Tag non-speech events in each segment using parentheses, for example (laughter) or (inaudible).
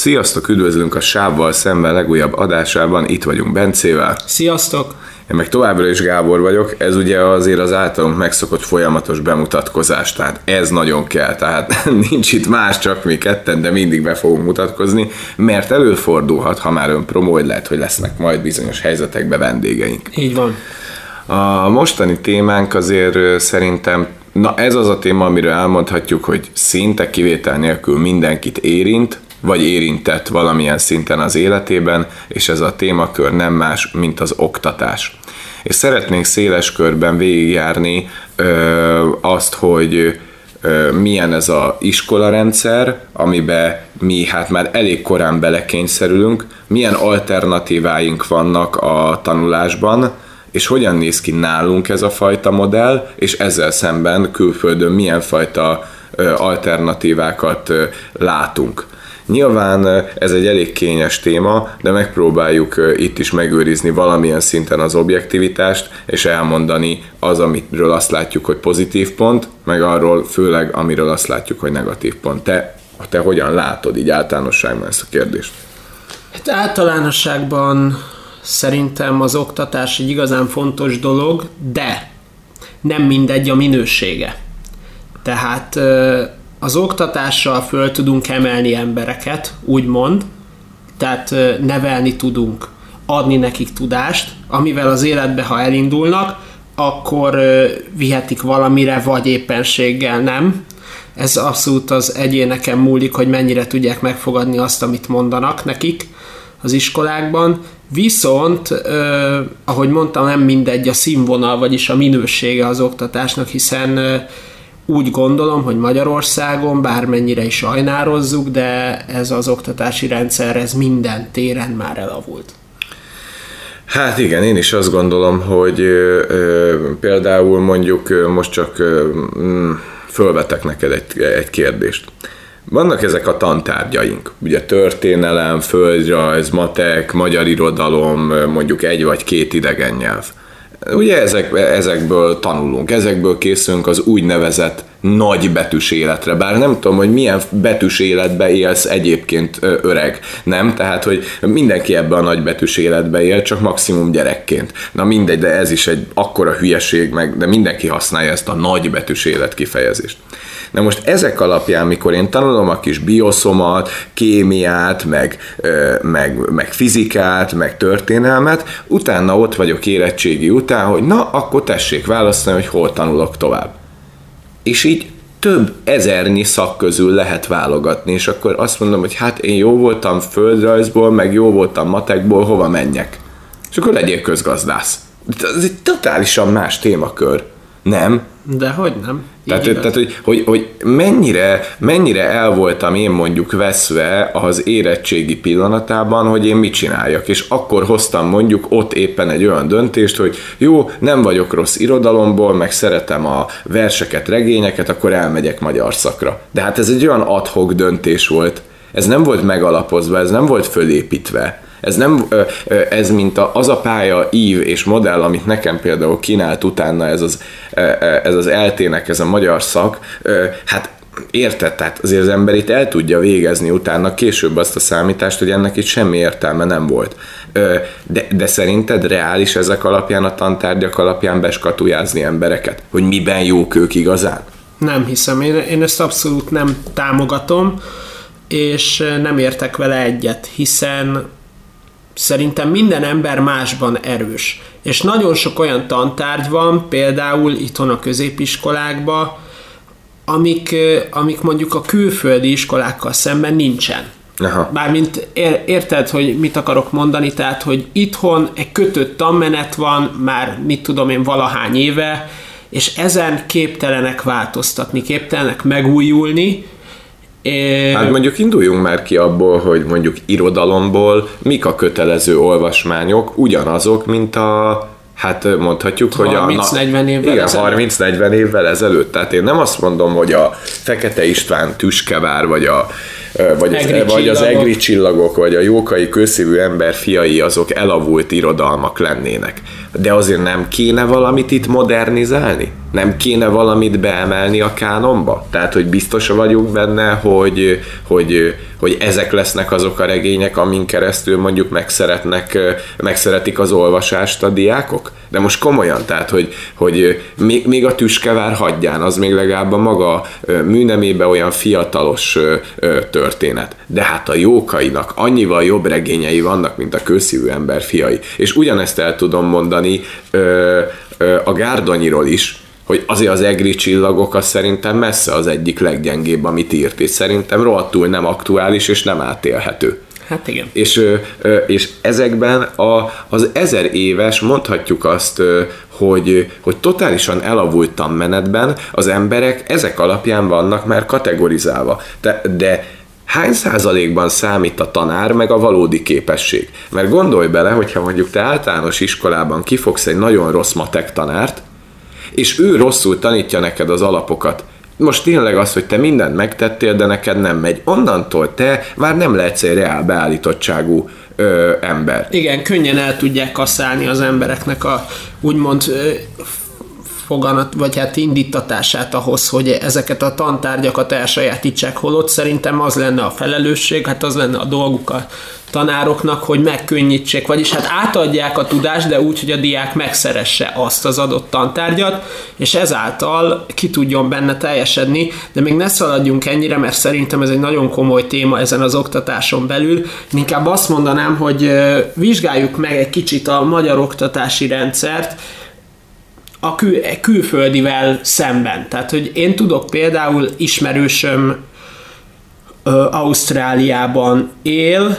Sziasztok, üdvözlünk a Sávval szemben legújabb adásában, itt vagyunk Bencével. Sziasztok! Én meg továbbra is Gábor vagyok, ez ugye azért az általunk megszokott folyamatos bemutatkozás, tehát ez nagyon kell, tehát (laughs) nincs itt más, csak mi ketten, de mindig be fogunk mutatkozni, mert előfordulhat, ha már ön promó, hogy lehet, hogy lesznek majd bizonyos helyzetekben vendégeink. Így van. A mostani témánk azért szerintem Na ez az a téma, amiről elmondhatjuk, hogy szinte kivétel nélkül mindenkit érint, vagy érintett valamilyen szinten az életében, és ez a témakör nem más, mint az oktatás. És szeretnénk széles körben végigjárni ö, azt, hogy milyen ez a iskolarendszer, amiben mi hát már elég korán belekényszerülünk, milyen alternatíváink vannak a tanulásban, és hogyan néz ki nálunk ez a fajta modell, és ezzel szemben külföldön milyen fajta alternatívákat látunk. Nyilván ez egy elég kényes téma, de megpróbáljuk itt is megőrizni valamilyen szinten az objektivitást, és elmondani az, amiről azt látjuk, hogy pozitív pont, meg arról főleg, amiről azt látjuk, hogy negatív pont. Te, te hogyan látod így általánosságban ezt a kérdést? Hát általánosságban szerintem az oktatás egy igazán fontos dolog, de nem mindegy a minősége. Tehát az oktatással föl tudunk emelni embereket, úgymond, tehát nevelni tudunk, adni nekik tudást, amivel az életbe, ha elindulnak, akkor vihetik valamire, vagy éppenséggel nem. Ez abszolút az egyéneken múlik, hogy mennyire tudják megfogadni azt, amit mondanak nekik az iskolákban. Viszont, ahogy mondtam, nem mindegy a színvonal, vagyis a minősége az oktatásnak, hiszen úgy gondolom, hogy Magyarországon bármennyire is sajnározzuk, de ez az oktatási rendszer, ez minden téren már elavult. Hát igen, én is azt gondolom, hogy ö, ö, például mondjuk ö, most csak ö, mm, fölvetek neked egy, egy kérdést. Vannak ezek a tantárgyaink, ugye történelem, földrajz, matek, magyar irodalom, mondjuk egy vagy két idegen nyelv. Ugye ezek, ezekből tanulunk, ezekből készülünk az úgynevezett nagy betűs életre, bár nem tudom, hogy milyen betűs életbe élsz egyébként öreg, nem? Tehát, hogy mindenki ebbe a nagy betűs életbe él, csak maximum gyerekként. Na mindegy, de ez is egy akkora hülyeség, meg, de mindenki használja ezt a nagy betűs élet kifejezést. Na most ezek alapján, mikor én tanulom a kis bioszomat, kémiát, meg, meg, meg fizikát, meg történelmet, utána ott vagyok érettségi után, hogy na, akkor tessék választani, hogy hol tanulok tovább. És így több ezernyi szak közül lehet válogatni, és akkor azt mondom, hogy hát én jó voltam földrajzból, meg jó voltam matekból, hova menjek? És akkor legyél közgazdász. Ez egy totálisan más témakör. Nem? De hogy nem? Tehát, tehát hogy, hogy, hogy mennyire, mennyire el voltam én mondjuk veszve az érettségi pillanatában, hogy én mit csináljak, és akkor hoztam mondjuk ott éppen egy olyan döntést, hogy jó, nem vagyok rossz irodalomból, meg szeretem a verseket, regényeket, akkor elmegyek magyar szakra. De hát ez egy olyan adhok döntés volt, ez nem volt megalapozva, ez nem volt fölépítve ez nem, ez mint az a pálya, ív és modell, amit nekem például kínált utána ez az, ez az eltének, ez a magyar szak, hát érted, tehát azért az ember itt el tudja végezni utána később azt a számítást, hogy ennek itt semmi értelme nem volt. De, de szerinted reális ezek alapján, a tantárgyak alapján beskatujázni embereket? Hogy miben jók ők igazán? Nem hiszem, én, én ezt abszolút nem támogatom, és nem értek vele egyet, hiszen Szerintem minden ember másban erős. És nagyon sok olyan tantárgy van, például itthon a középiskolákban, amik, amik mondjuk a külföldi iskolákkal szemben nincsen. Aha. Bármint ér, érted, hogy mit akarok mondani, tehát, hogy itthon egy kötött tanmenet van már, mit tudom én, valahány éve, és ezen képtelenek változtatni, képtelenek megújulni, É... Hát mondjuk induljunk már ki abból, hogy mondjuk irodalomból mik a kötelező olvasmányok, ugyanazok, mint a Hát mondhatjuk, 30, hogy a... 30-40 évvel Igen, 30-40 évvel ezelőtt. Tehát én nem azt mondom, hogy a Fekete István tüskevár, vagy a vagy az, vagy az egri csillagok, vagy a jókai közszívű ember fiai, azok elavult irodalmak lennének. De azért nem kéne valamit itt modernizálni? Nem kéne valamit beemelni a kánonba? Tehát, hogy biztos vagyunk benne, hogy, hogy, hogy ezek lesznek azok a regények, amin keresztül mondjuk megszeretnek, megszeretik az olvasást a diákok? De most komolyan, tehát, hogy, hogy még, még a tüskevár hagyján, az még legalább a maga műnemébe olyan fiatalos történet. De hát a jókainak annyival jobb regényei vannak, mint a kőszívű ember fiai. És ugyanezt el tudom mondani a Gárdonyiról is, hogy azért az egri csillagok az szerintem messze az egyik leggyengébb, amit írt, és szerintem rohadtul nem aktuális és nem átélhető. Hát igen. És, és ezekben a, az ezer éves, mondhatjuk azt, hogy, hogy totálisan elavultam menetben az emberek ezek alapján vannak már kategorizálva. De, de hány százalékban számít a tanár meg a valódi képesség? Mert gondolj bele, hogyha mondjuk te általános iskolában kifogsz egy nagyon rossz matek tanárt, és ő rosszul tanítja neked az alapokat. Most tényleg az, hogy te mindent megtettél, de neked nem megy. Onnantól te már nem lehetsz egy reál beállítottságú ö, ember. Igen, könnyen el tudják kaszálni az embereknek a úgymond ö, foganat, vagy hát indítatását ahhoz, hogy ezeket a tantárgyakat elsajátítsák, holott szerintem az lenne a felelősség, hát az lenne a dolguk a tanároknak, hogy megkönnyítsék, vagyis hát átadják a tudást, de úgy, hogy a diák megszeresse azt az adott tantárgyat, és ezáltal ki tudjon benne teljesedni, de még ne szaladjunk ennyire, mert szerintem ez egy nagyon komoly téma ezen az oktatáson belül. Inkább azt mondanám, hogy vizsgáljuk meg egy kicsit a magyar oktatási rendszert, a kül- külföldivel szemben. Tehát, hogy én tudok például ismerősöm ö, Ausztráliában él,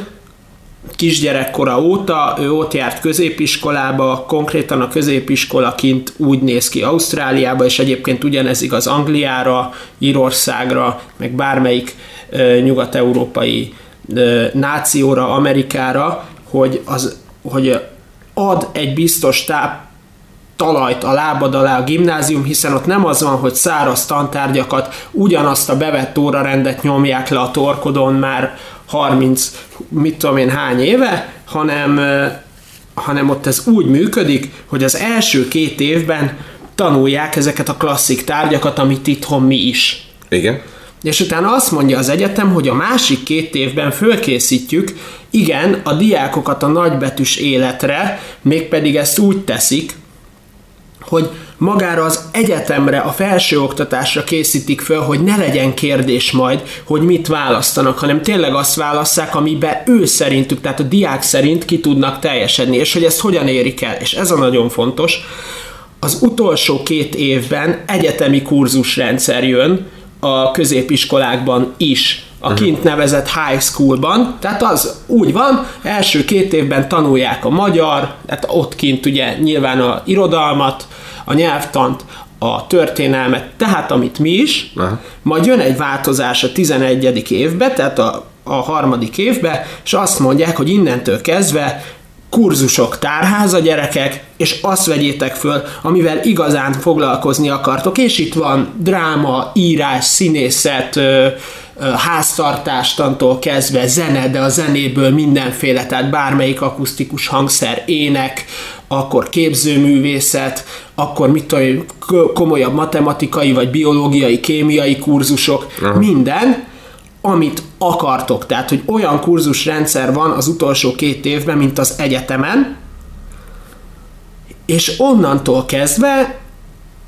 kisgyerekkora óta, ő ott járt középiskolába, konkrétan a középiskola kint úgy néz ki Ausztráliába, és egyébként ugyanez igaz Angliára, Írországra, meg bármelyik ö, nyugat-európai ö, nációra, Amerikára, hogy, az, hogy ad egy biztos táp talajt a lábad alá a gimnázium, hiszen ott nem az van, hogy száraz tantárgyakat, ugyanazt a bevett órarendet nyomják le a torkodon már 30, mit tudom én hány éve, hanem, hanem ott ez úgy működik, hogy az első két évben tanulják ezeket a klasszik tárgyakat, amit itthon mi is. Igen. És utána azt mondja az egyetem, hogy a másik két évben fölkészítjük, igen, a diákokat a nagybetűs életre, mégpedig ezt úgy teszik, hogy magára az egyetemre, a felsőoktatásra készítik föl, hogy ne legyen kérdés majd, hogy mit választanak, hanem tényleg azt válasszák, amiben ő szerintük, tehát a diák szerint ki tudnak teljesedni, és hogy ezt hogyan érik el. És ez a nagyon fontos. Az utolsó két évben egyetemi kurzusrendszer jön a középiskolákban is, a mhm. kint nevezett high schoolban, tehát az úgy van, első két évben tanulják a magyar, tehát ott kint ugye nyilván a irodalmat, a nyelvtant, a történelmet, tehát amit mi is, Aha. majd jön egy változás a 11. évbe, tehát a, a harmadik évbe, és azt mondják, hogy innentől kezdve kurzusok tárháza gyerekek, és azt vegyétek föl, amivel igazán foglalkozni akartok, és itt van dráma, írás, színészet, háztartástantól kezdve zene, de a zenéből mindenféle, tehát bármelyik akusztikus hangszer, ének, akkor képzőművészet, akkor mit tudom, komolyabb matematikai vagy biológiai, kémiai kurzusok, Aha. minden, amit akartok. Tehát, hogy olyan kurzusrendszer van az utolsó két évben, mint az egyetemen, és onnantól kezdve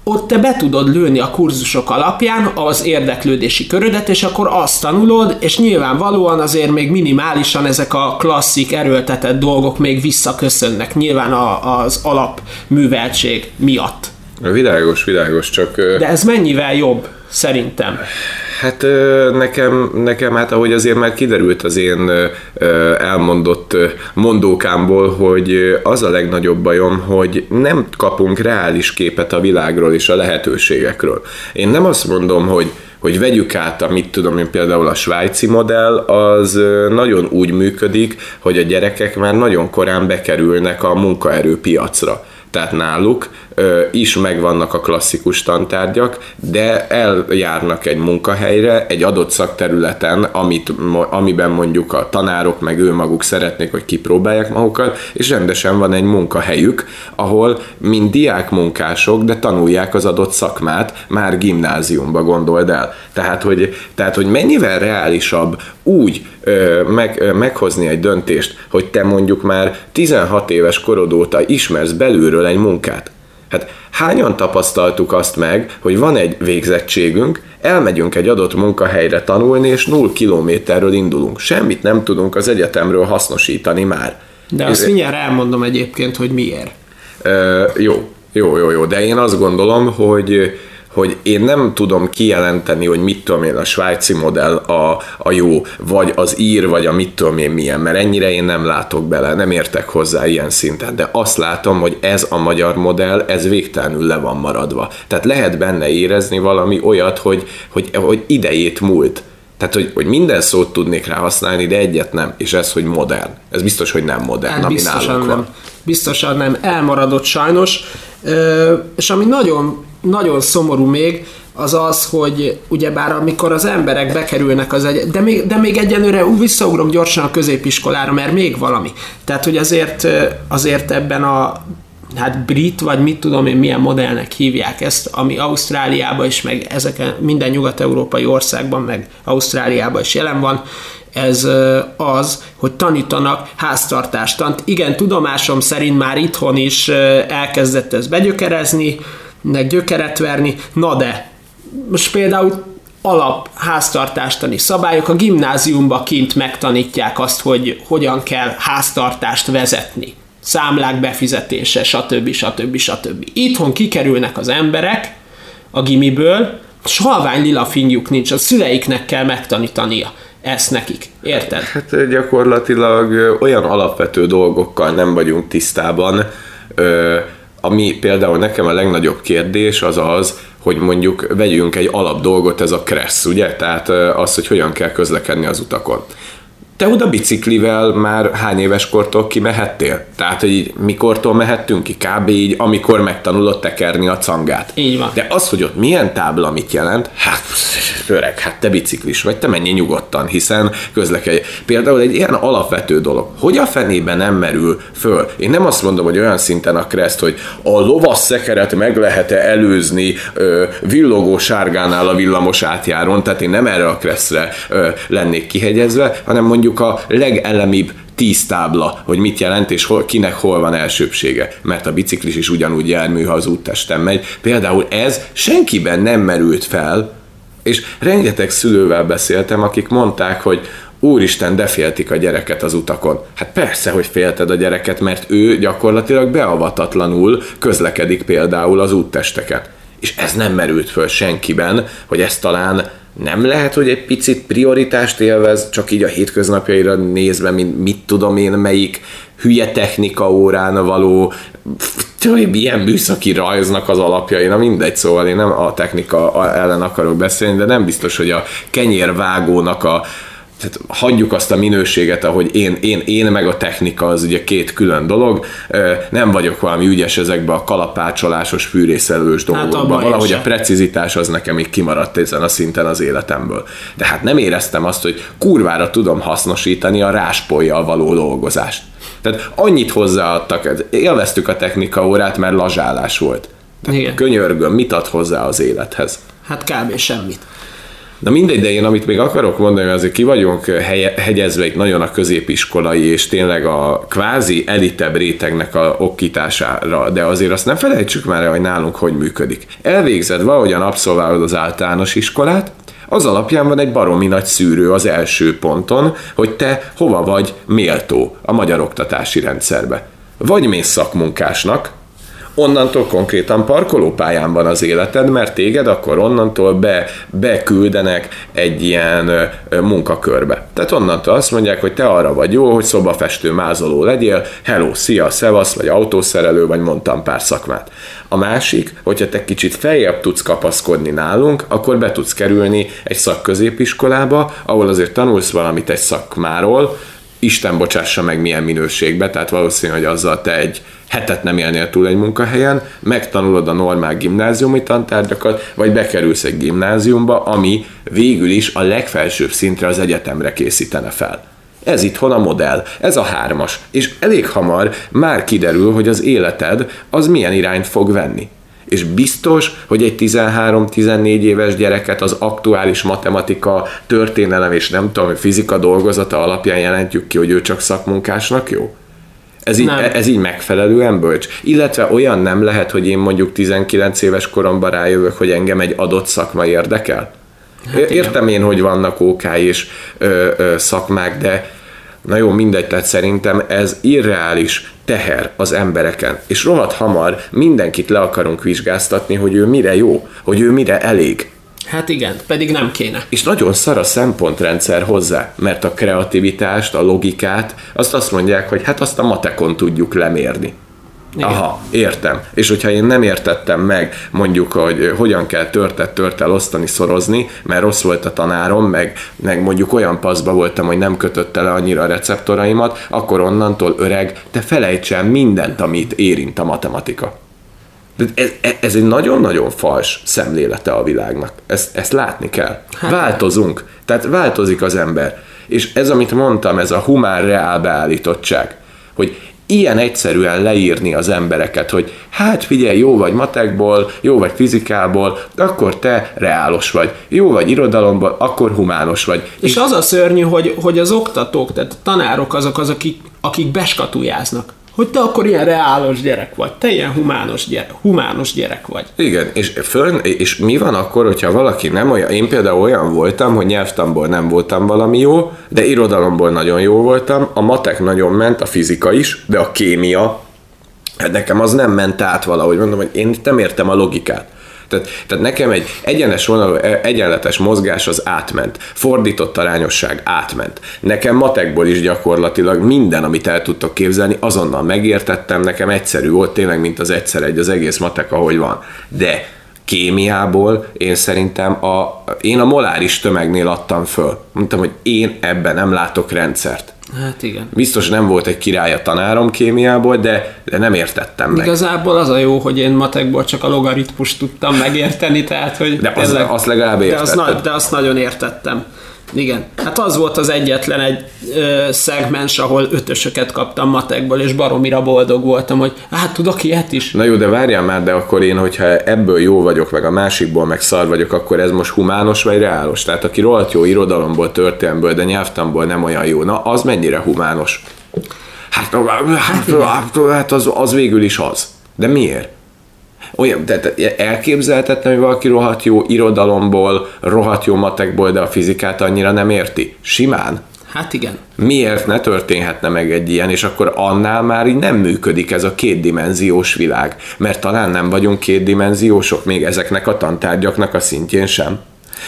ott te be tudod lőni a kurzusok alapján az érdeklődési körödet, és akkor azt tanulod, és nyilvánvalóan azért még minimálisan ezek a klasszik erőltetett dolgok még visszaköszönnek, nyilván a, az alapműveltség miatt. Világos, világos, csak... De ez mennyivel jobb, szerintem? Hát nekem, nekem hát ahogy azért már kiderült az én elmondott mondókámból, hogy az a legnagyobb bajom, hogy nem kapunk reális képet a világról és a lehetőségekről. Én nem azt mondom, hogy hogy vegyük át, amit tudom én például a svájci modell, az nagyon úgy működik, hogy a gyerekek már nagyon korán bekerülnek a munkaerőpiacra. Tehát náluk is megvannak a klasszikus tantárgyak, de eljárnak egy munkahelyre, egy adott szakterületen, amit, amiben mondjuk a tanárok meg ő maguk szeretnék, hogy kipróbálják magukat, és rendesen van egy munkahelyük, ahol mind diák munkások, de tanulják az adott szakmát, már gimnáziumba gondold el. Tehát, hogy, tehát, hogy mennyivel reálisabb úgy ö, meg, ö, meghozni egy döntést, hogy te mondjuk már 16 éves korod óta ismersz belülről egy munkát. Hát hányan tapasztaltuk azt meg, hogy van egy végzettségünk, elmegyünk egy adott munkahelyre tanulni, és null kilométerről indulunk. Semmit nem tudunk az egyetemről hasznosítani már. De azt mindjárt elmondom egyébként, hogy miért. Ö, jó, jó, jó, jó, de én azt gondolom, hogy hogy én nem tudom kijelenteni, hogy mit tudom én, a svájci modell a, a jó, vagy az ír, vagy a mit tudom én milyen, mert ennyire én nem látok bele, nem értek hozzá ilyen szinten, de azt látom, hogy ez a magyar modell, ez végtelenül le van maradva. Tehát lehet benne érezni valami olyat, hogy, hogy, hogy idejét múlt. Tehát, hogy, hogy minden szót tudnék rá használni, de egyet nem, és ez, hogy modern. Ez biztos, hogy nem modern, hát, ami biztosan nem. Van. Biztosan nem. Elmaradott sajnos. És ami nagyon nagyon szomorú még, az az, hogy ugyebár amikor az emberek bekerülnek az egy, de még, de még egyenlőre visszaugrom gyorsan a középiskolára, mert még valami. Tehát, hogy azért, azért ebben a hát brit, vagy mit tudom én, milyen modellnek hívják ezt, ami Ausztráliában is, meg ezeken minden nyugat-európai országban, meg Ausztráliában is jelen van, ez az, hogy tanítanak háztartástant. Igen, tudomásom szerint már itthon is elkezdett ez begyökerezni, nek gyökeret verni, na de most például alap háztartástani szabályok, a gimnáziumba kint megtanítják azt, hogy hogyan kell háztartást vezetni. Számlák befizetése, stb. stb. stb. Itthon kikerülnek az emberek a gimiből, és halvány lila finjuk nincs, a szüleiknek kell megtanítania ezt nekik. Érted? Hát gyakorlatilag olyan alapvető dolgokkal nem vagyunk tisztában, ami például nekem a legnagyobb kérdés az az, hogy mondjuk vegyünk egy alap dolgot, ez a kressz, ugye? Tehát az, hogy hogyan kell közlekedni az utakon te oda biciklivel már hány éves kortól kimehettél? Tehát, hogy így mikortól mehettünk ki? Kb. így, amikor megtanulod tekerni a cangát. Így van. De az, hogy ott milyen tábla mit jelent, hát öreg, hát te biciklis vagy, te menj nyugodtan, hiszen közlekedj. Például egy ilyen alapvető dolog, hogy a fenében nem merül föl. Én nem azt mondom, hogy olyan szinten a kreszt, hogy a lovas szekeret meg lehet-e előzni ö, villogó sárgánál a villamos átjáron, tehát én nem erre a kresztre ö, lennék kihegyezve, hanem mondjuk mondjuk a legelemibb tíz tábla, hogy mit jelent, és hol, kinek hol van elsőbsége. Mert a biciklis is ugyanúgy jármű, ha az úttesten megy. Például ez senkiben nem merült fel, és rengeteg szülővel beszéltem, akik mondták, hogy úristen, de féltik a gyereket az utakon. Hát persze, hogy félted a gyereket, mert ő gyakorlatilag beavatatlanul közlekedik például az úttesteket. És ez nem merült föl senkiben, hogy ez talán nem lehet, hogy egy picit prioritást élvez, csak így a hétköznapjaira nézve, mint mit tudom én, melyik hülye technika órán való milyen műszaki rajznak az alapjai, na mindegy, szóval én nem a technika ellen akarok beszélni, de nem biztos, hogy a kenyérvágónak a tehát hagyjuk azt a minőséget, ahogy én, én, én meg a technika az ugye két külön dolog. Nem vagyok valami ügyes ezekbe a kalapácsolásos, fűrészelős dolgokban. Hát Valahogy a precizitás az nekem még kimaradt ezen a szinten az életemből. De hát nem éreztem azt, hogy kurvára tudom hasznosítani a ráspolyjal való dolgozást. Tehát annyit hozzáadtak, élveztük a technika órát, mert lazsálás volt. Igen. Könyörgöm, mit ad hozzá az élethez? Hát kb. semmit. Na mindegy, de én amit még akarok mondani, azért ki vagyunk hegyezve itt nagyon a középiskolai és tényleg a kvázi elitebb rétegnek a okítására, de azért azt nem felejtsük már hogy nálunk hogy működik. Elvégzed valahogyan abszolválod az általános iskolát, az alapján van egy baromi nagy szűrő az első ponton, hogy te hova vagy méltó a magyar oktatási rendszerbe. Vagy mész szakmunkásnak, onnantól konkrétan parkolópályán van az életed, mert téged akkor onnantól be, beküldenek egy ilyen munkakörbe. Tehát onnantól azt mondják, hogy te arra vagy jó, hogy szobafestő mázoló legyél, hello, szia, szevasz, vagy autószerelő, vagy mondtam pár szakmát. A másik, hogyha te kicsit feljebb tudsz kapaszkodni nálunk, akkor be tudsz kerülni egy szakközépiskolába, ahol azért tanulsz valamit egy szakmáról, Isten bocsássa meg milyen minőségbe, tehát valószínű, hogy azzal te egy hetet nem élnél túl egy munkahelyen, megtanulod a normál gimnáziumi tantárgyakat, vagy bekerülsz egy gimnáziumba, ami végül is a legfelsőbb szintre az egyetemre készítene fel. Ez itthon a modell, ez a hármas, és elég hamar már kiderül, hogy az életed az milyen irányt fog venni. És biztos, hogy egy 13-14 éves gyereket az aktuális matematika, történelem és nem tudom, fizika dolgozata alapján jelentjük ki, hogy ő csak szakmunkásnak jó? Ez így, ez így megfelelően bölcs. Illetve olyan nem lehet, hogy én mondjuk 19 éves koromban rájövök, hogy engem egy adott szakma érdekel. Hát Értem én, hogy vannak OK és ö, ö, szakmák, de na jó, mindegy, tehát szerintem ez irreális teher az embereken. És rohadt hamar mindenkit le akarunk vizsgáztatni, hogy ő mire jó, hogy ő mire elég. Hát igen, pedig nem kéne. És nagyon szar a szempontrendszer hozzá, mert a kreativitást, a logikát, azt azt mondják, hogy hát azt a matekon tudjuk lemérni. Igen. Aha, értem. És hogyha én nem értettem meg, mondjuk, hogy hogyan kell törtet törtel osztani, szorozni, mert rossz volt a tanárom, meg, meg mondjuk olyan paszba voltam, hogy nem kötötte le annyira a receptoraimat, akkor onnantól öreg, te felejts el mindent, amit érint a matematika. De ez, ez egy nagyon-nagyon fals szemlélete a világnak. Ezt, ezt látni kell. Hát. Változunk. Tehát változik az ember. És ez, amit mondtam, ez a humán reál beállítottság, hogy ilyen egyszerűen leírni az embereket, hogy hát figyelj, jó vagy matekból, jó vagy fizikából, akkor te reálos vagy. Jó vagy irodalomból, akkor humános vagy. És, és az a szörnyű, hogy, hogy az oktatók, tehát a tanárok azok, azok akik, akik beskatujáznak hogy te akkor ilyen reálos gyerek vagy, te ilyen humános gyerek, humános gyerek vagy. Igen, és, föl, és mi van akkor, hogyha valaki nem olyan, én például olyan voltam, hogy nyelvtamból nem voltam valami jó, de irodalomból nagyon jó voltam, a matek nagyon ment, a fizika is, de a kémia, hát nekem az nem ment át valahogy, mondom, hogy én nem értem a logikát. Tehát, tehát nekem egy egyenes vonalú, e, egyenletes mozgás az átment. Fordított arányosság átment. Nekem matekból is gyakorlatilag minden, amit el tudtok képzelni, azonnal megértettem, nekem egyszerű volt, tényleg, mint az egyszer egy, az egész matek, ahogy van. De kémiából én szerintem a, én a moláris tömegnél adtam föl. Mondtam, hogy én ebben nem látok rendszert. Hát igen. Biztos nem volt egy király a tanárom kémiából, de, de nem értettem meg. Igazából az a jó, hogy én matekból csak a logaritmust tudtam megérteni, tehát hogy... De az, tényleg, azt legalább értettem. De, az, de azt nagyon értettem. Igen. Hát az volt az egyetlen egy ö, szegmens, ahol ötösöket kaptam matekból, és baromira boldog voltam, hogy hát tudok ilyet is. Na jó, de várjál már, de akkor én, hogyha ebből jó vagyok, meg a másikból meg szar vagyok, akkor ez most humános vagy reálos? Tehát aki rohadt jó irodalomból, történelmből, de nyelvtamból nem olyan jó, na az mennyire humános? Hát, hát, hát, hát az, az végül is az. De miért? Olyan, tehát elképzelhetetlen, hogy valaki rohadt jó irodalomból, rohadt jó matekból, de a fizikát annyira nem érti. Simán. Hát igen. Miért ne történhetne meg egy ilyen, és akkor annál már így nem működik ez a kétdimenziós világ, mert talán nem vagyunk kétdimenziósok még ezeknek a tantárgyaknak a szintjén sem.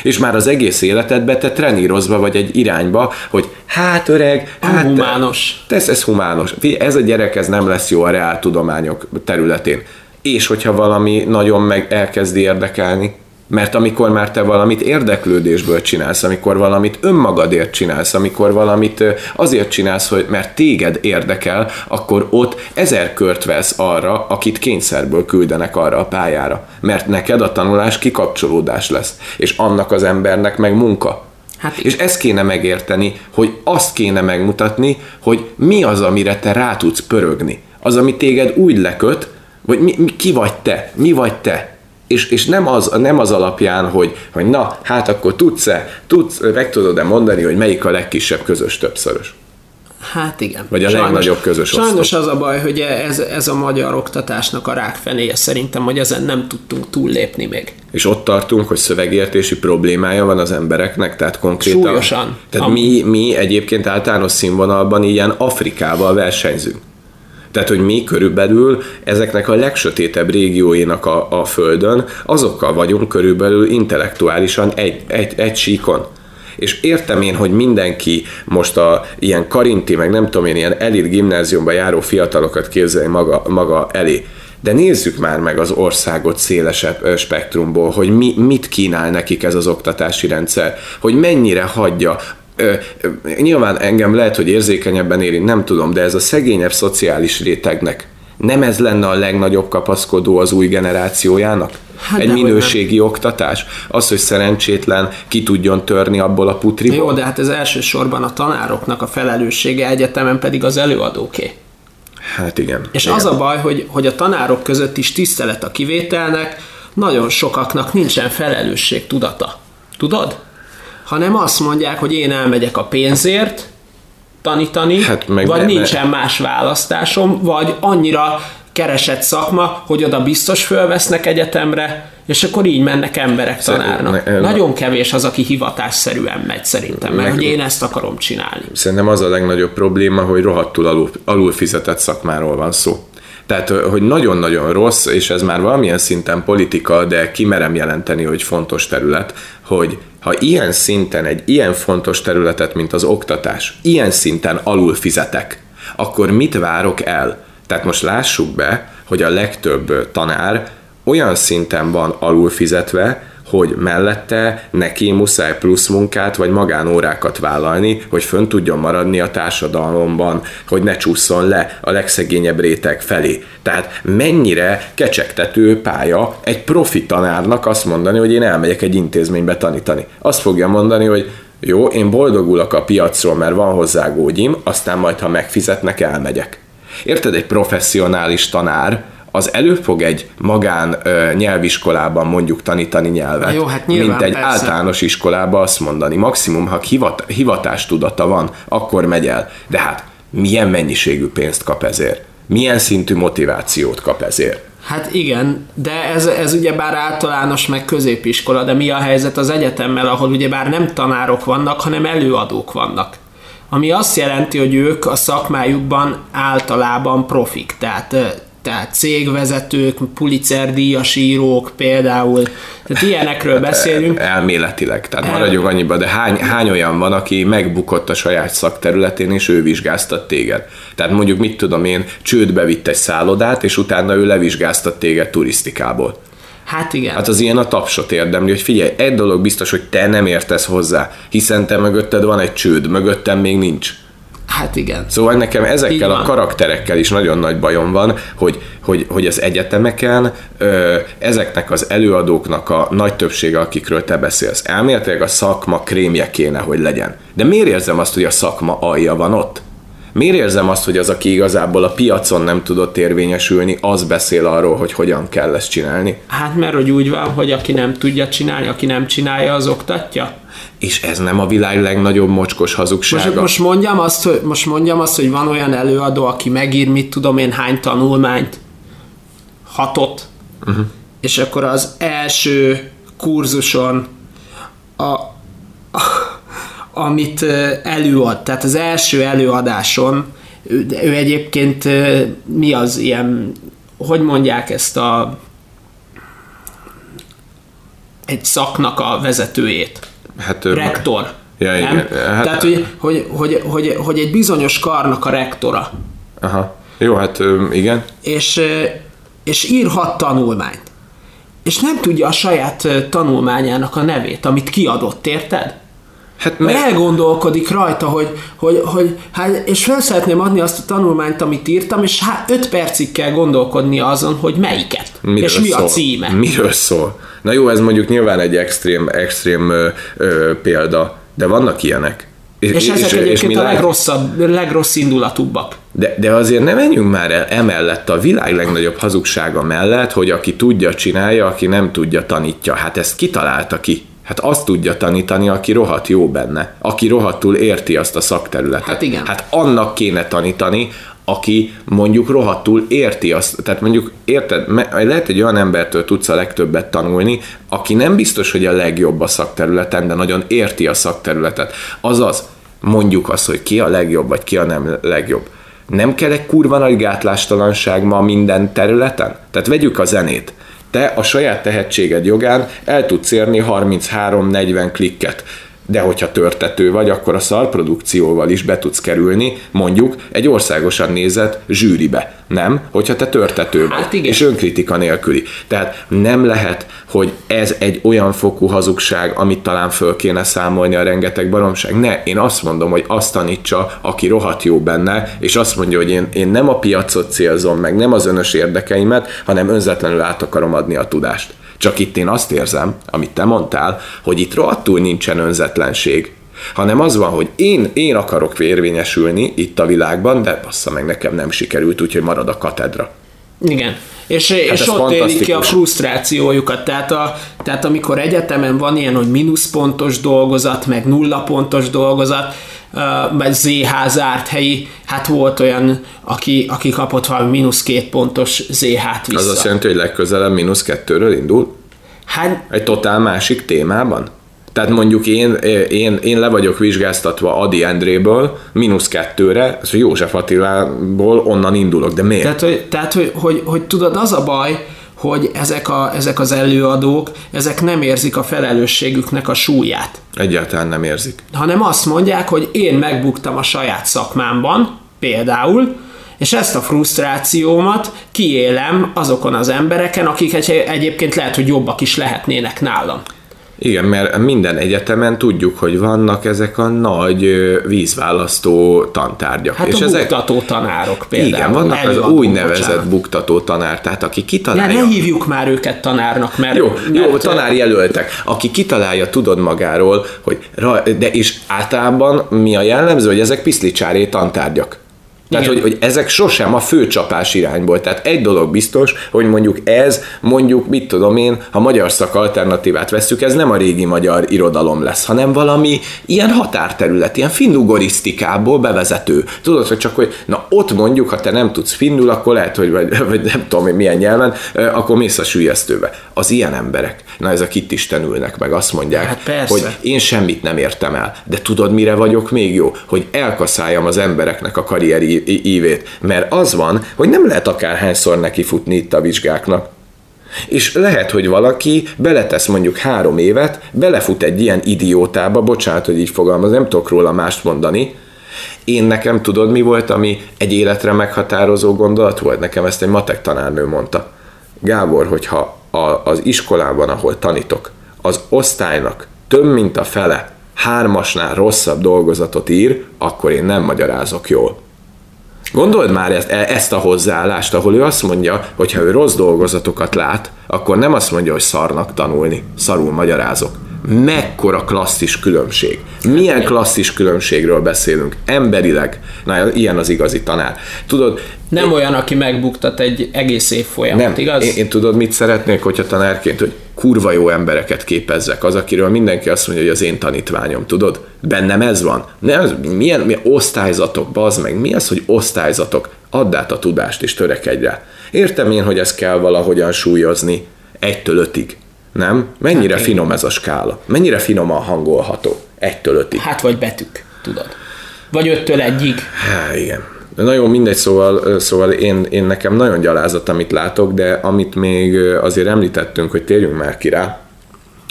És már az egész életedbe te trenírozva vagy egy irányba, hogy hát öreg, hát humános. Tesz, ez humános. Ez a gyerek, ez nem lesz jó a reál tudományok területén és hogyha valami nagyon meg elkezdi érdekelni. Mert amikor már te valamit érdeklődésből csinálsz, amikor valamit önmagadért csinálsz, amikor valamit azért csinálsz, hogy mert téged érdekel, akkor ott ezer kört vesz arra, akit kényszerből küldenek arra a pályára. Mert neked a tanulás kikapcsolódás lesz, és annak az embernek meg munka. Hát és ezt kéne megérteni, hogy azt kéne megmutatni, hogy mi az, amire te rá tudsz pörögni. Az, ami téged úgy leköt, vagy mi, mi, ki vagy te? Mi vagy te? És, és nem, az, nem az alapján, hogy, hogy na, hát akkor tudsz-e, tudsz, meg tudod-e mondani, hogy melyik a legkisebb közös többszörös? Hát igen. Vagy a sajnos, legnagyobb közös Sajnos osztop. az a baj, hogy ez, ez a magyar oktatásnak a rákfenéje szerintem, hogy ezen nem tudtunk túllépni még. És ott tartunk, hogy szövegértési problémája van az embereknek, tehát konkrétan... Súlyosan. Tehát mi, mi egyébként általános színvonalban ilyen Afrikával versenyzünk. Tehát, hogy mi körülbelül ezeknek a legsötétebb régióinak a, a Földön, azokkal vagyunk körülbelül intellektuálisan egy, egy, egy síkon. És értem én, hogy mindenki most a ilyen karinti, meg nem tudom én, ilyen elit gimnáziumba járó fiatalokat képzelni maga, maga elé. De nézzük már meg az országot szélesebb spektrumból, hogy mi, mit kínál nekik ez az oktatási rendszer, hogy mennyire hagyja ö, ö, nyilván engem lehet, hogy érzékenyebben érint, nem tudom, de ez a szegényebb szociális rétegnek nem ez lenne a legnagyobb kapaszkodó az új generációjának? Hát Egy minőségi nem. oktatás? Az, hogy szerencsétlen ki tudjon törni abból a putriból? Jó, de hát ez elsősorban a tanároknak a felelőssége, egyetemen pedig az előadóké. Hát igen. És igen. az a baj, hogy, hogy a tanárok között is tisztelet a kivételnek, nagyon sokaknak nincsen felelősség tudata. Tudod? Hanem azt mondják, hogy én elmegyek a pénzért, tanítani, hát meg vagy ne, nincsen más választásom, vagy annyira keresett szakma, hogy oda biztos fölvesznek egyetemre, és akkor így mennek emberek tanárnak. Ne, Nagyon kevés az, aki hivatásszerűen megy szerintem, mert meg, hogy én ezt akarom csinálni. Szerintem az a legnagyobb probléma, hogy rohadtul alul, alul fizetett szakmáról van szó. Tehát, hogy nagyon-nagyon rossz, és ez már valamilyen szinten politika, de kimerem jelenteni, hogy fontos terület, hogy ha ilyen szinten, egy ilyen fontos területet, mint az oktatás, ilyen szinten alul fizetek, akkor mit várok el? Tehát most lássuk be, hogy a legtöbb tanár olyan szinten van alul fizetve, hogy mellette neki muszáj plusz munkát vagy magánórákat vállalni, hogy fönn tudjon maradni a társadalomban, hogy ne csúszson le a legszegényebb réteg felé. Tehát mennyire kecsegtető pálya egy profi tanárnak azt mondani, hogy én elmegyek egy intézménybe tanítani. Azt fogja mondani, hogy jó, én boldogulok a piacról, mert van hozzá gógyim, aztán majd, ha megfizetnek, elmegyek. Érted, egy professzionális tanár, az előbb fog egy magán ö, nyelviskolában mondjuk tanítani nyelvet, jó, hát nyilván, mint egy persze. általános iskolában azt mondani. Maximum, ha hivat, hivatástudata van, akkor megy el. De hát milyen mennyiségű pénzt kap ezért? Milyen szintű motivációt kap ezért? Hát igen, de ez, ez ugyebár általános meg középiskola, de mi a helyzet az egyetemmel, ahol ugyebár nem tanárok vannak, hanem előadók vannak. Ami azt jelenti, hogy ők a szakmájukban általában profik, tehát tehát cégvezetők, Pulitzer díjas írók például, tehát ilyenekről beszélünk. Elméletileg, tehát maradjunk annyiba, de hány, hány olyan van, aki megbukott a saját szakterületén, és ő vizsgáztat téged? Tehát mondjuk, mit tudom én, csődbe vitt egy szállodát, és utána ő levizsgáztat téged turisztikából. Hát igen. Hát az ilyen a tapsot érdemli, hogy figyelj, egy dolog biztos, hogy te nem értesz hozzá, hiszen te mögötted van egy csőd, mögöttem még nincs. Hát igen. Szóval nekem ezekkel a karakterekkel is nagyon nagy bajom van, hogy, hogy, hogy az egyetemeken ö, ezeknek az előadóknak a nagy többsége, akikről te beszélsz, elméletileg a szakma krémje kéne, hogy legyen. De miért érzem azt, hogy a szakma alja van ott? Miért érzem azt, hogy az, aki igazából a piacon nem tudott érvényesülni, az beszél arról, hogy hogyan kell ezt csinálni? Hát mert hogy úgy van, hogy aki nem tudja csinálni, aki nem csinálja, az oktatja? És ez nem a világ legnagyobb mocskos hazugsága. Most, most, mondjam azt, hogy, most mondjam azt, hogy van olyan előadó, aki megír, mit tudom én, hány tanulmányt, hatot, uh-huh. és akkor az első kurzuson a, a, amit előad, tehát az első előadáson, ő, ő egyébként mi az ilyen, hogy mondják ezt a egy szaknak a vezetőjét? Hát, rektor. Ja, igen. Nem? Hát, Tehát, hogy, hogy, hogy, hogy, hogy egy bizonyos karnak a rektora. Aha. Jó, hát igen. És, és írhat tanulmányt. És nem tudja a saját tanulmányának a nevét, amit kiadott, érted? Hát meg... elgondolkodik rajta, hogy, hogy, hogy hát, és fel szeretném adni azt a tanulmányt, amit írtam, és hát öt percig kell gondolkodni azon, hogy melyiket, Miről és mi szól? a címe. Miről szól? Na jó, ez mondjuk nyilván egy extrém, extrém ö, ö, példa, de vannak ilyenek. És, és ezek és, egyébként és a legrosszabb, legrossz indulatúbbak. De, de azért nem menjünk már el emellett a világ legnagyobb hazugsága mellett, hogy aki tudja, csinálja, aki nem tudja, tanítja. Hát ezt kitalálta ki. Hát azt tudja tanítani, aki rohadt jó benne, aki rohadtul érti azt a szakterületet. Hát igen. Hát annak kéne tanítani, aki mondjuk rohadtul érti azt, tehát mondjuk érted, lehet egy olyan embertől tudsz a legtöbbet tanulni, aki nem biztos, hogy a legjobb a szakterületen, de nagyon érti a szakterületet. Azaz, mondjuk azt, hogy ki a legjobb, vagy ki a nem legjobb. Nem kell egy kurva nagy gátlástalanság ma minden területen? Tehát vegyük a zenét. Te a saját tehetséged jogán el tudsz érni 33-40 klikket De hogyha törtető vagy, akkor a szarprodukcióval is be tudsz kerülni, mondjuk egy országosan nézett zsűribe. Nem? Hogyha te törtető vagy, Hát igen. és önkritika nélküli. Tehát nem lehet, hogy ez egy olyan fokú hazugság, amit talán föl kéne számolni a rengeteg baromság. Ne, én azt mondom, hogy azt tanítsa, aki rohadt jó benne, és azt mondja, hogy én, én nem a piacot célzom meg, nem az önös érdekeimet, hanem önzetlenül át akarom adni a tudást. Csak itt én azt érzem, amit te mondtál, hogy itt rohadtul nincsen önzetlenség, hanem az van, hogy én, én akarok érvényesülni itt a világban, de bassza meg nekem nem sikerült, úgyhogy marad a katedra. Igen. És, Hát és ott élik ki a frusztrációjukat. Tehát, a, tehát amikor egyetemen van ilyen, hogy mínuszpontos dolgozat, meg nulla pontos dolgozat, vagy ZH zárt helyi, hát volt olyan, aki, aki kapott valami mínusz két pontos ZH-t vissza. Az azt jelenti, hogy legközelebb mínusz kettőről indul? Hát Egy totál másik témában? Tehát mondjuk én, én, én le vagyok vizsgáztatva Adi Endréből, mínusz kettőre, az József Attilából onnan indulok, de miért? Tehát, hogy, tehát hogy, hogy, hogy tudod, az a baj, hogy ezek, a, ezek az előadók, ezek nem érzik a felelősségüknek a súlyát, Egyáltalán nem érzik. hanem azt mondják, hogy én megbuktam a saját szakmámban, például, és ezt a frusztrációmat kiélem azokon az embereken, akik egy, egyébként lehet, hogy jobbak is lehetnének nálam. Igen, mert minden egyetemen tudjuk, hogy vannak ezek a nagy vízválasztó tantárgyak. Hát és a ezek, buktató tanárok például. igen, vannak az Előadók, úgynevezett bocsánat. buktató tanár, tehát aki kitalálja... ne hívjuk már őket tanárnak, mert... Jó, mert jó, tanárjelöltek. Aki kitalálja, tudod magáról, hogy de és általában mi a jellemző, hogy ezek piszlicsáré tantárgyak. Tehát, Igen. hogy, hogy ezek sosem a főcsapás irányból. Tehát egy dolog biztos, hogy mondjuk ez, mondjuk, mit tudom én, ha magyar szak alternatívát vesszük, ez nem a régi magyar irodalom lesz, hanem valami ilyen határterület, ilyen finnugorisztikából bevezető. Tudod, hogy csak, hogy na ott mondjuk, ha te nem tudsz finnul, akkor lehet, hogy vagy, vagy nem tudom, milyen nyelven, akkor mész a sülyeztőbe. Az ilyen emberek, na ezek itt is tanulnak meg, azt mondják, Hát persze. hogy én semmit nem értem el, de tudod, mire vagyok még jó? Hogy elkaszáljam az embereknek a karrieri ívét. Mert az van, hogy nem lehet akárhányszor neki futni itt a vizsgáknak. És lehet, hogy valaki beletesz mondjuk három évet, belefut egy ilyen idiótába, bocsánat, hogy így fogalmaz, nem tudok róla mást mondani, én nekem tudod, mi volt, ami egy életre meghatározó gondolat volt? Nekem ezt egy matek tanárnő mondta. Gábor, hogyha a, az iskolában, ahol tanítok, az osztálynak több mint a fele hármasnál rosszabb dolgozatot ír, akkor én nem magyarázok jól. Gondold már ezt, e- ezt a hozzáállást, ahol ő azt mondja, hogy ha ő rossz dolgozatokat lát, akkor nem azt mondja, hogy szarnak tanulni, szarul magyarázok. Mekkora klasszis különbség. Milyen klasszis különbségről beszélünk. Emberileg. Na, ilyen az igazi tanár. Tudod, Nem olyan, aki megbuktat egy egész év folyamat, nem, igaz? Én, én tudod, mit szeretnék, hogyha tanárként, hogy kurva jó embereket képezzek, az, akiről mindenki azt mondja, hogy az én tanítványom, tudod? Bennem ez van. Ne, az, milyen, milyen osztályzatok, bazd meg, mi az, hogy osztályzatok? Add át a tudást és törekedj rá. Értem én, hogy ezt kell valahogyan súlyozni, egytől ötig. Nem? Mennyire Hát finom ez a skála? Mennyire finoman hangolható? Egytől ötig. Hát vagy betűk, tudod. Vagy öttől egyig. Há, igen. De Na jó, mindegy, szóval, szóval én, én nekem nagyon gyalázat, amit látok, de amit még azért említettünk, hogy térjünk már ki rá,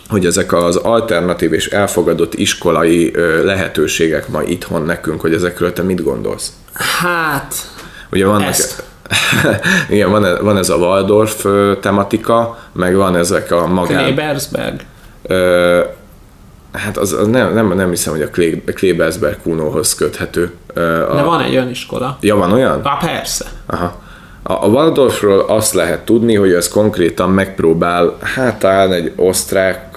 hogy ezek az alternatív és elfogadott iskolai lehetőségek ma itthon nekünk, hogy ezekről te mit gondolsz? Hát, Ugye vannak, Ezt. (laughs) igen, van, e- van ez a Waldorf tematika, meg van ezek a magán... Klebersberg. Ö, hát az, az nem, nem, nem hiszem, hogy a Kle- Klebersberg Kunohoz köthető. A, De van egy olyan iskola. Ja, van olyan? Há, persze. Aha. A a Waldorfról azt lehet tudni, hogy ez konkrétan megpróbál, hát talán egy osztrák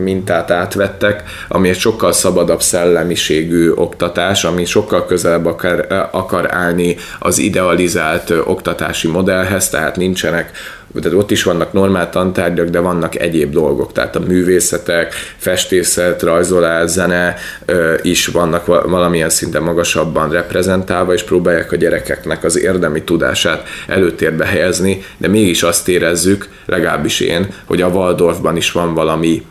mintát átvettek, ami egy sokkal szabadabb szellemiségű oktatás, ami sokkal közelebb akar, akar állni az idealizált oktatási modellhez, tehát nincsenek tehát ott is vannak normál tantárgyak, de vannak egyéb dolgok, tehát a művészetek, festészet, rajzolás, zene ö, is vannak val- valamilyen szinten magasabban reprezentálva, és próbálják a gyerekeknek az érdemi tudását előtérbe helyezni, de mégis azt érezzük, legalábbis én, hogy a Waldorfban is van valami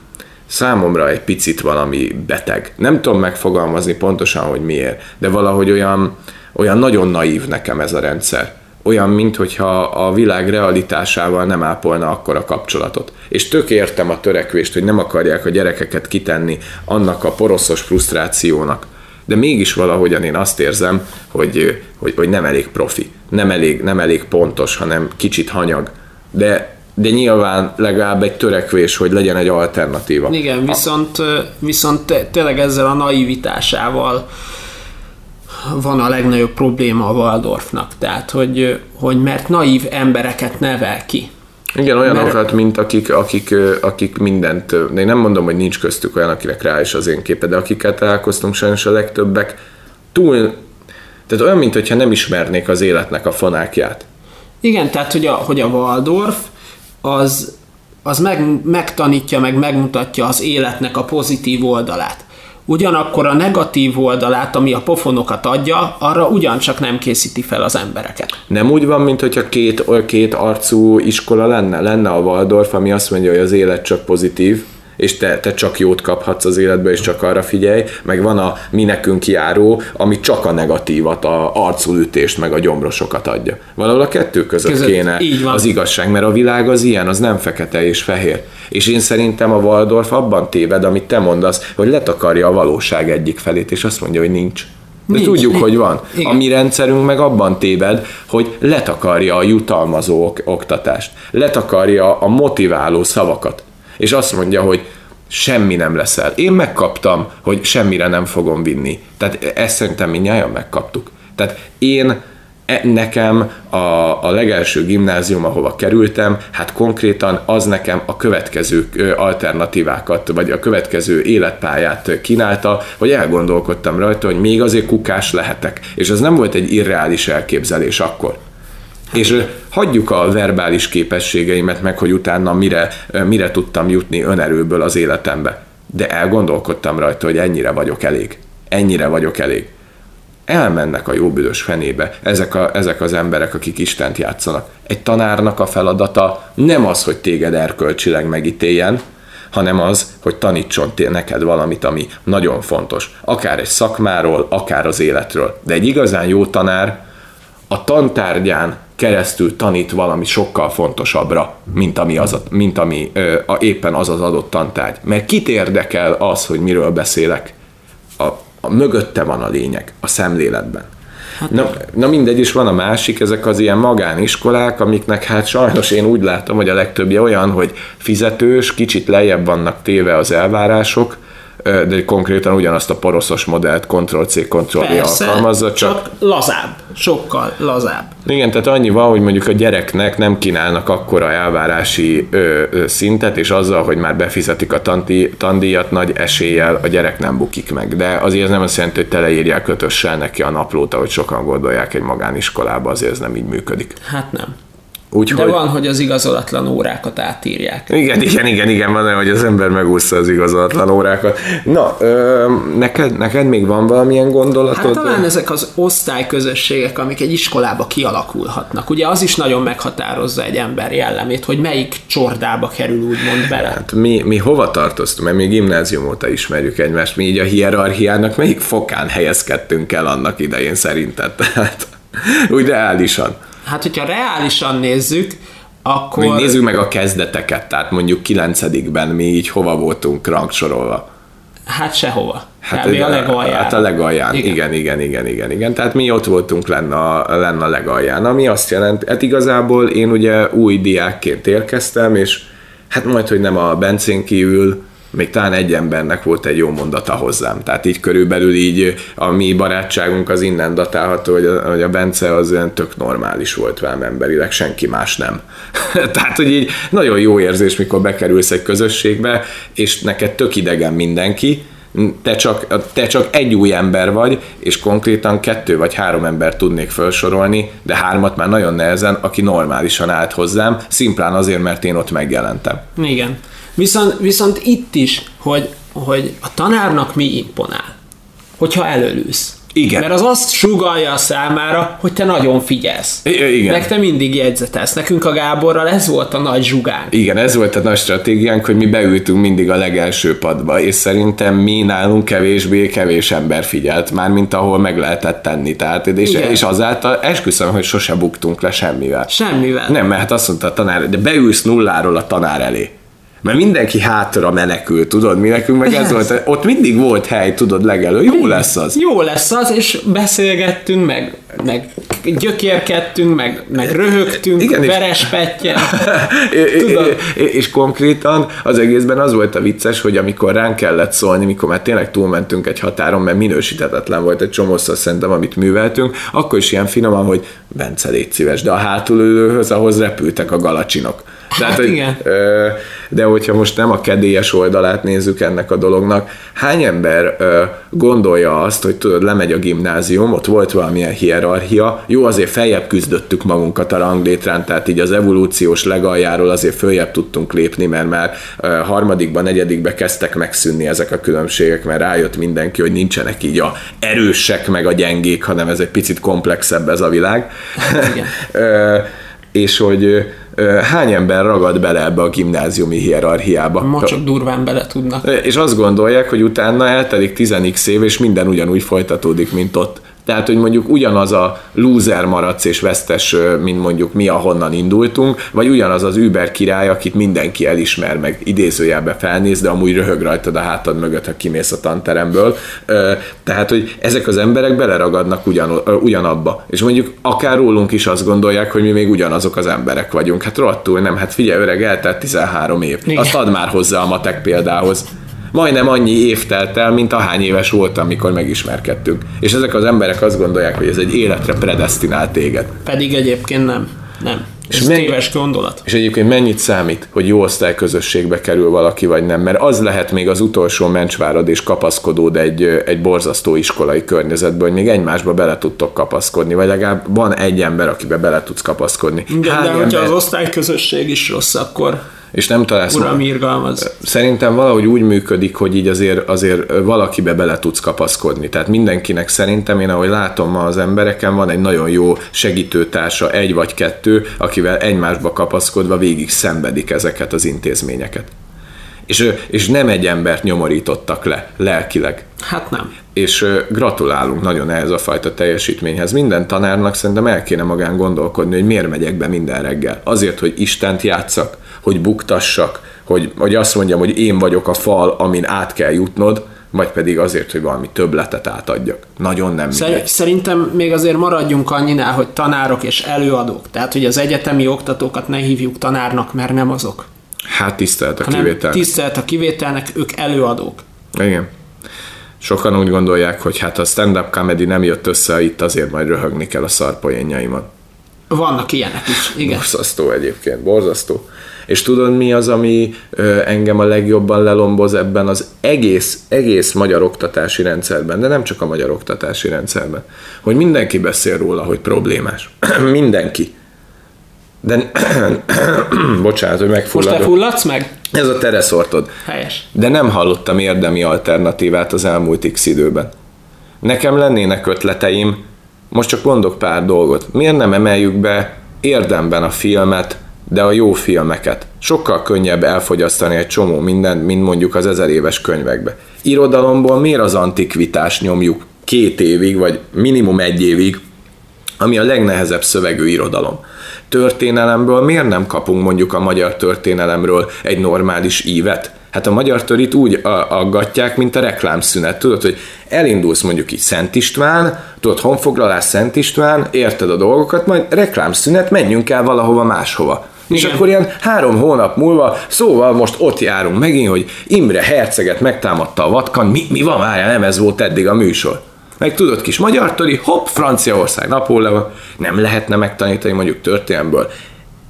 számomra egy picit valami beteg. Nem tudom megfogalmazni pontosan, hogy miért, de valahogy olyan, olyan nagyon naív nekem ez a rendszer. Olyan, mintha a világ realitásával nem ápolna akkor a kapcsolatot. És tök értem a törekvést, hogy nem akarják a gyerekeket kitenni annak a poroszos frusztrációnak, de mégis valahogyan én azt érzem, hogy, hogy, hogy nem elég profi, nem elég, nem elég pontos, hanem kicsit hanyag. De, de nyilván legalább egy törekvés, hogy legyen egy alternatíva. Igen, viszont, viszont tényleg ezzel a naivitásával van a legnagyobb probléma a Waldorfnak. Tehát, hogy, hogy mert naív embereket nevel ki. Igen, olyanokat, mert... mint akik, akik, akik mindent, de én nem mondom, hogy nincs köztük olyan, akinek rá is az én képe, de akiket találkoztunk sajnos a legtöbbek túl, tehát olyan, mintha nem ismernék az életnek a fonákját. Igen, tehát hogy a, hogy a Waldorf az, az meg, megtanítja, meg megmutatja az életnek a pozitív oldalát. Ugyanakkor a negatív oldalát, ami a pofonokat adja, arra ugyancsak nem készíti fel az embereket. Nem úgy van, mint hogyha két, két arcú iskola lenne? Lenne a Waldorf, ami azt mondja, hogy az élet csak pozitív, és te, te csak jót kaphatsz az életbe, és csak arra figyelj, meg van a mi nekünk járó, ami csak a negatívat, a arculütést, meg a gyomrosokat adja. Valahol a kettő között, között kéne az igazság, mert a világ az ilyen, az nem fekete és fehér. És én szerintem a Waldorf abban téved, amit te mondasz, hogy letakarja a valóság egyik felét, és azt mondja, hogy nincs. De Nincs. tudjuk, hogy van. Igen. A mi rendszerünk meg abban téved, hogy letakarja a jutalmazó ok- oktatást, letakarja a motiváló szavakat és azt mondja, hogy semmi nem leszel. Én megkaptam, hogy semmire nem fogom vinni. Tehát ezt szerintem mindjárt megkaptuk. Tehát én e, nekem a, a legelső gimnázium, ahova kerültem, hát konkrétan az nekem a következő alternatívákat, vagy a következő életpályát kínálta, hogy elgondolkodtam rajta, hogy még azért kukás lehetek. És az nem volt egy irreális elképzelés akkor. És hagyjuk a verbális képességeimet meg, hogy utána mire, mire tudtam jutni önerőből az életembe. De elgondolkodtam rajta, hogy ennyire vagyok elég. Ennyire vagyok elég. Elmennek a jóbüdös fenébe ezek, a, ezek az emberek, akik Istent játszanak. Egy tanárnak a feladata nem az, hogy téged erkölcsileg megítéljen, hanem az, hogy tanítson neked valamit, ami nagyon fontos. Akár egy szakmáról, akár az életről. De egy igazán jó tanár a tantárgyán keresztül tanít valami sokkal fontosabbra, mint ami, az a, mint ami ö, a, éppen az az adott tantárgy. Mert kit érdekel az, hogy miről beszélek? A, a mögötte van a lényeg, a szemléletben. Hát na, na mindegy, és van a másik, ezek az ilyen magániskolák, amiknek hát sajnos én úgy látom, hogy a legtöbbje olyan, hogy fizetős, kicsit lejjebb vannak téve az elvárások, de konkrétan ugyanazt a poroszos modellt Ctrl-C, Ctrl-V alkalmazza, csak... csak lazább, sokkal lazább. Igen, tehát annyi van, hogy mondjuk a gyereknek nem kínálnak akkora elvárási ö, ö, szintet, és azzal, hogy már befizetik a tandi, tandíjat, nagy eséllyel a gyerek nem bukik meg. De azért ez nem azt jelenti, hogy teleírják kötössel neki a naplót, ahogy sokan gondolják egy magániskolába, azért ez nem így működik. Hát nem. Úgyhogy... De van, hogy az igazolatlan órákat átírják. Igen, igen, igen, igen, van, hogy az ember megúszta az igazolatlan órákat. Na, ö, neked, neked még van valamilyen gondolatod? Hát talán ezek az osztályközösségek, amik egy iskolába kialakulhatnak. Ugye az is nagyon meghatározza egy ember jellemét, hogy melyik csordába kerül úgymond bele. Hát mi, mi hova tartoztunk? Mert mi gimnázium óta ismerjük egymást, mi így a hierarchiának melyik fokán helyezkedtünk el annak idején szerinted? (laughs) Tehát úgy reálisan. Hát, hogyha reálisan nézzük, akkor... Még nézzük meg a kezdeteket, tehát mondjuk kilencedikben mi így hova voltunk rangsorolva. Hát sehova. Hát, a legalján. Hát a legalján, igen. igen, igen, igen, igen, igen. Tehát mi ott voltunk lenne a, lenne a legalján, ami azt jelenti, hát igazából én ugye új diákként érkeztem, és hát majd, hogy nem a Bencén kívül, még talán egy embernek volt egy jó mondata hozzám. Tehát így körülbelül így a mi barátságunk az innen datálható, hogy a, hogy a Bence az olyan tök normális volt velem emberileg, senki más nem. (laughs) Tehát, hogy így nagyon jó érzés, mikor bekerülsz egy közösségbe, és neked tök idegen mindenki, te csak, te csak egy új ember vagy, és konkrétan kettő vagy három ember tudnék felsorolni, de hármat már nagyon nehezen, aki normálisan állt hozzám, szimplán azért, mert én ott megjelentem. Igen. Viszont, viszont itt is, hogy, hogy a tanárnak mi imponál, hogyha előlősz. Igen. Mert az azt sugalja a számára, hogy te nagyon figyelsz. I- igen. Meg te mindig jegyzetelsz. Nekünk a Gáborral ez volt a nagy zsugánk. Igen, ez volt a nagy stratégiánk, hogy mi beültünk mindig a legelső padba, és szerintem mi nálunk kevésbé kevés ember figyelt, már mint ahol meg lehetett tenni. Tehát, és, Igen. és azáltal esküszöm, hogy sose buktunk le semmivel. Semmivel. Nem, mert hát azt mondta a tanár, de beülsz nulláról a tanár elé. Mert mindenki hátra menekül, tudod, mi nekünk meg ez volt, ott mindig volt hely, tudod, legelő, jó lesz az. Jó lesz az, és beszélgettünk, meg, meg gyökérkedtünk, meg, meg röhögtünk, Igen, és- veres pettyel. (laughs) Tudod? Tudod? És konkrétan az egészben az volt a vicces, hogy amikor ránk kellett szólni, mikor már tényleg túlmentünk egy határon, mert minősítetetlen volt egy csomószor szerintem, amit műveltünk, akkor is ilyen finoman, hogy Bence, légy szíves, de a hátulülőhöz ahhoz repültek a galacsinok. Hát hogy, igen. ö, de hogyha most nem a kedélyes oldalát nézzük ennek a dolognak, hány ember ö, gondolja azt, hogy tudod, lemegy a gimnázium, ott volt valamilyen hierarchia, jó, azért feljebb küzdöttük magunkat a ranglétrán, tehát így az evolúciós legaljáról azért följebb tudtunk lépni, mert már ö, harmadikban, negyedikbe kezdtek megszűnni ezek a különbségek, mert rájött mindenki, hogy nincsenek így a erősek meg a gyengék, hanem ez egy picit komplexebb ez a világ. Igen. (laughs) Ö, és hogy hány ember ragad bele ebbe a gimnáziumi hierarchiába. Ma csak durván bele tudnak. És azt gondolják, hogy utána eltelik 10 év, és minden ugyanúgy folytatódik, mint ott. Tehát, hogy mondjuk ugyanaz a loser maradsz és vesztes, mint mondjuk mi, ahonnan indultunk, vagy ugyanaz az Uber király, akit mindenki elismer, meg idézőjelbe felnéz, de amúgy röhög rajtad a hátad mögött, ha kimész a tanteremből. Tehát, hogy ezek az emberek beleragadnak ugyan, ugyanabba. És mondjuk akár rólunk is azt gondolják, hogy mi még ugyanazok az emberek vagyunk. Hát rohadtul nem, hát figyelj öreg, eltelt 13 év. Igen. Azt add már hozzá a matek példához majdnem annyi év telt el, mint ahány éves voltam, amikor megismerkedtünk. És ezek az emberek azt gondolják, hogy ez egy életre predestinált téged. Pedig egyébként nem. Nem. És Ez meg- téves gondolat. És egyébként mennyit számít, hogy jó osztályközösségbe kerül valaki, vagy nem? Mert az lehet még az utolsó mencsvárad és kapaszkodód egy, egy borzasztó iskolai környezetben, hogy még egymásba bele tudtok kapaszkodni, vagy legalább van egy ember, akibe bele tudsz kapaszkodni. Igen, de Hány hogyha ember- az osztályközösség is rossz, akkor és nem találsz uram irgalmaz. Szerintem valahogy úgy működik, hogy így azért, azért valakibe bele tudsz kapaszkodni. Tehát mindenkinek szerintem, én ahogy látom ma az embereken, van egy nagyon jó segítőtársa, egy vagy kettő, akivel egymásba kapaszkodva végig szenvedik ezeket az intézményeket. És, és nem egy embert nyomorítottak le, lelkileg. Hát nem. És gratulálunk nagyon ehhez a fajta teljesítményhez. Minden tanárnak szerintem el kéne magán gondolkodni, hogy miért megyek be minden reggel. Azért, hogy Istent játszak, hogy buktassak, hogy, hogy azt mondjam, hogy én vagyok a fal, amin át kell jutnod, vagy pedig azért, hogy valami többletet átadjak. Nagyon nem mindegy. Szerintem még azért maradjunk annyinál, hogy tanárok és előadók. Tehát, hogy az egyetemi oktatókat ne hívjuk tanárnak, mert nem azok. Hát tisztelt a Hanem kivétel. tisztelt a kivételnek, ők előadók. Igen. Sokan úgy gondolják, hogy hát a stand-up comedy nem jött össze, itt azért majd röhögni kell a szarpoénjaimat. Vannak ilyenek is, igen. Borzasztó egyébként, borzasztó. És tudod mi az, ami engem a legjobban lelomboz ebben az egész, egész magyar oktatási rendszerben, de nem csak a magyar oktatási rendszerben, hogy mindenki beszél róla, hogy problémás. (clears throat) mindenki. De, (clears throat) bocsánat, hogy Most megfulladok. lefulladsz meg? Ez a tereszortod. Helyes. De nem hallottam érdemi alternatívát az elmúlt x időben. Nekem lennének ötleteim, most csak mondok pár dolgot. Miért nem emeljük be érdemben a filmet, de a jó filmeket? Sokkal könnyebb elfogyasztani egy csomó mindent, mint mondjuk az ezer éves könyvekbe. Irodalomból miért az antikvitás nyomjuk két évig, vagy minimum egy évig, ami a legnehezebb szövegű irodalom. Történelemből miért nem kapunk mondjuk a magyar történelemről egy normális ívet? Hát a magyar törit úgy aggatják, mint a reklámszünet. Tudod, hogy elindulsz mondjuk így Szent István, tudod, honfoglalás Szent István, érted a dolgokat, majd reklámszünet, menjünk el valahova máshova. És Igen. akkor ilyen három hónap múlva, szóval most ott járunk megint, hogy Imre herceget megtámadta a vatkan, mi, mi van, várjál, nem ez volt eddig a műsor. Meg tudod, kis magyar töri, hopp, Franciaország, Napóleon, nem lehetne megtanítani mondjuk történelmből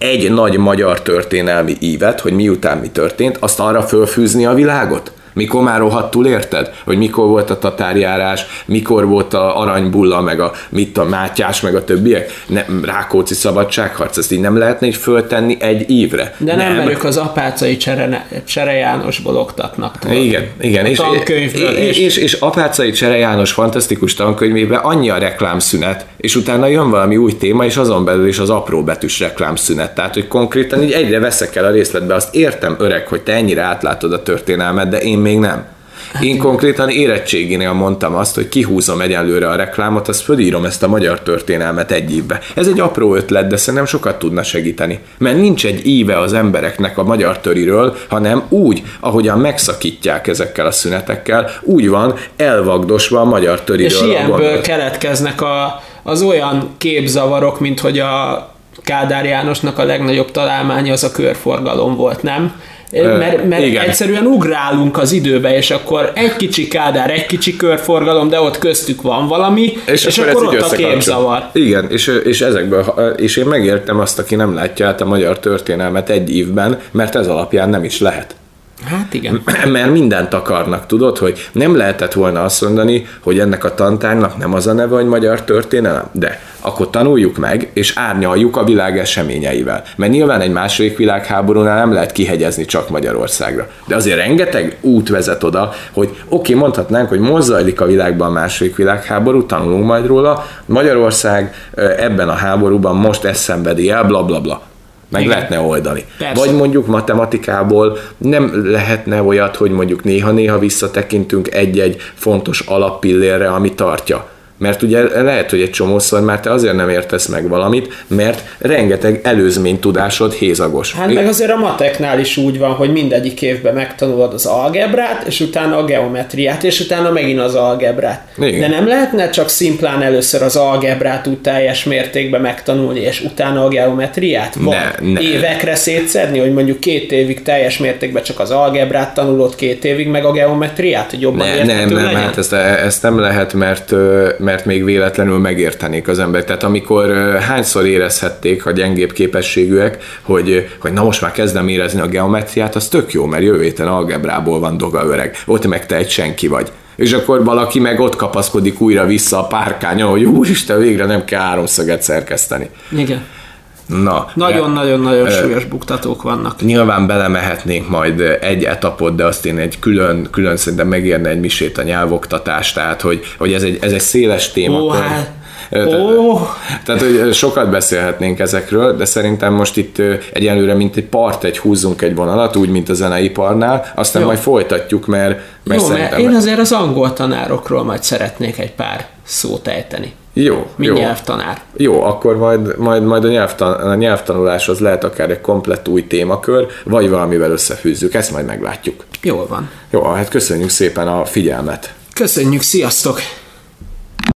egy nagy magyar történelmi ívet, hogy miután mi történt, azt arra fölfűzni a világot? Mikor már rohadtul érted? Hogy mikor volt a tatárjárás, mikor volt a aranybulla, meg a mit a Mátyás, meg a többiek? Ne, Rákóczi szabadságharc, ezt így nem lehetne így föltenni egy évre. De nem, nem. ők az apácai Csere, Csere Jánosból oktatnak. Tudod. Igen, igen. És, és, és, és apácai Csere János fantasztikus tankönyvében annyi a reklámszünet, és utána jön valami új téma, és azon belül is az apró betűs reklámszünet. Tehát, hogy konkrétan így egyre veszek el a részletbe, azt értem öreg, hogy te ennyire átlátod a történelmet, de én még nem. Hát én konkrétan érettséginél mondtam azt, hogy kihúzom egyelőre a reklámot, azt fölírom ezt a magyar történelmet egy évbe. Ez egy apró ötlet, de szerintem sokat tudna segíteni. Mert nincs egy íve az embereknek a magyar töriről, hanem úgy, ahogyan megszakítják ezekkel a szünetekkel, úgy van elvagdosva a magyar töriről. És ilyenből keletkeznek a, az olyan képzavarok, mint hogy a Kádár Jánosnak a legnagyobb találmánya az a körforgalom volt, nem? Mert, mert Igen. egyszerűen ugrálunk az időbe, és akkor egy kicsi kádár, egy kicsi körforgalom, de ott köztük van valami, és, és akkor, akkor ott a képzavar. Igen, és, és ezekből, és én megértem azt, aki nem látja át a magyar történelmet egy évben, mert ez alapján nem is lehet. Hát igen. (clears throat) Mert mindent akarnak, tudod, hogy nem lehetett volna azt mondani, hogy ennek a tantárnak nem az a neve, hogy magyar történelem, de akkor tanuljuk meg, és árnyaljuk a világ eseményeivel. Mert nyilván egy második világháborúnál nem lehet kihegyezni csak Magyarországra. De azért rengeteg út vezet oda, hogy oké, okay, mondhatnánk, hogy most a világban a második világháború, tanulunk majd róla, Magyarország ebben a háborúban most ezt szenvedi el, bla bla bla meg Igen. lehetne oldani. Persze. Vagy mondjuk matematikából nem lehetne olyat, hogy mondjuk néha-néha visszatekintünk egy-egy fontos alappillérre, ami tartja mert ugye lehet, hogy egy csomószor már te azért nem értesz meg valamit, mert rengeteg előzmény tudásod hézagos. Hát meg azért a mateknál is úgy van, hogy mindegyik évben megtanulod az algebrát, és utána a geometriát, és utána megint az algebrát. Igen. De nem lehetne csak szimplán először az algebrát úgy teljes mértékben megtanulni, és utána a geometriát? Van ne, ne. évekre szétszedni, hogy mondjuk két évig teljes mértékben csak az algebrát tanulod, két évig meg a geometriát, hogy jobban ne, nem, nem, legyen? hát ezt, ezt nem lehet, mert, mert még véletlenül megértenék az emberek. Tehát amikor hányszor érezhették a gyengébb képességűek, hogy, hogy na most már kezdem érezni a geometriát, az tök jó, mert jövő héten algebrából van doga öreg. Ott meg te egy senki vagy. És akkor valaki meg ott kapaszkodik újra vissza a párkányon, hogy úristen, végre nem kell háromszöget szerkeszteni. Igen. Na, Nagyon-nagyon-nagyon súlyos buktatók vannak. Nyilván belemehetnénk majd egy etapot, de azt én egy külön, külön szerintem megérne egy misét a nyelvoktatás, tehát hogy, hogy ez, egy, ez egy széles téma. Ó, hát, Oh. Tehát, hogy sokat beszélhetnénk ezekről, de szerintem most itt egyelőre, mint egy part, egy húzzunk egy vonalat, úgy, mint a zeneiparnál, aztán Jó. majd folytatjuk, mert, mert Jó, mert én azért az angol tanárokról majd szeretnék egy pár szót ejteni. Jó, Mi jó. nyelvtanár. Jó, akkor majd, majd, majd a, nyelvtan, a nyelvtanulás az lehet akár egy komplett új témakör, vagy valamivel összefűzzük, ezt majd meglátjuk. Jól van. Jó, hát köszönjük szépen a figyelmet. Köszönjük, sziasztok!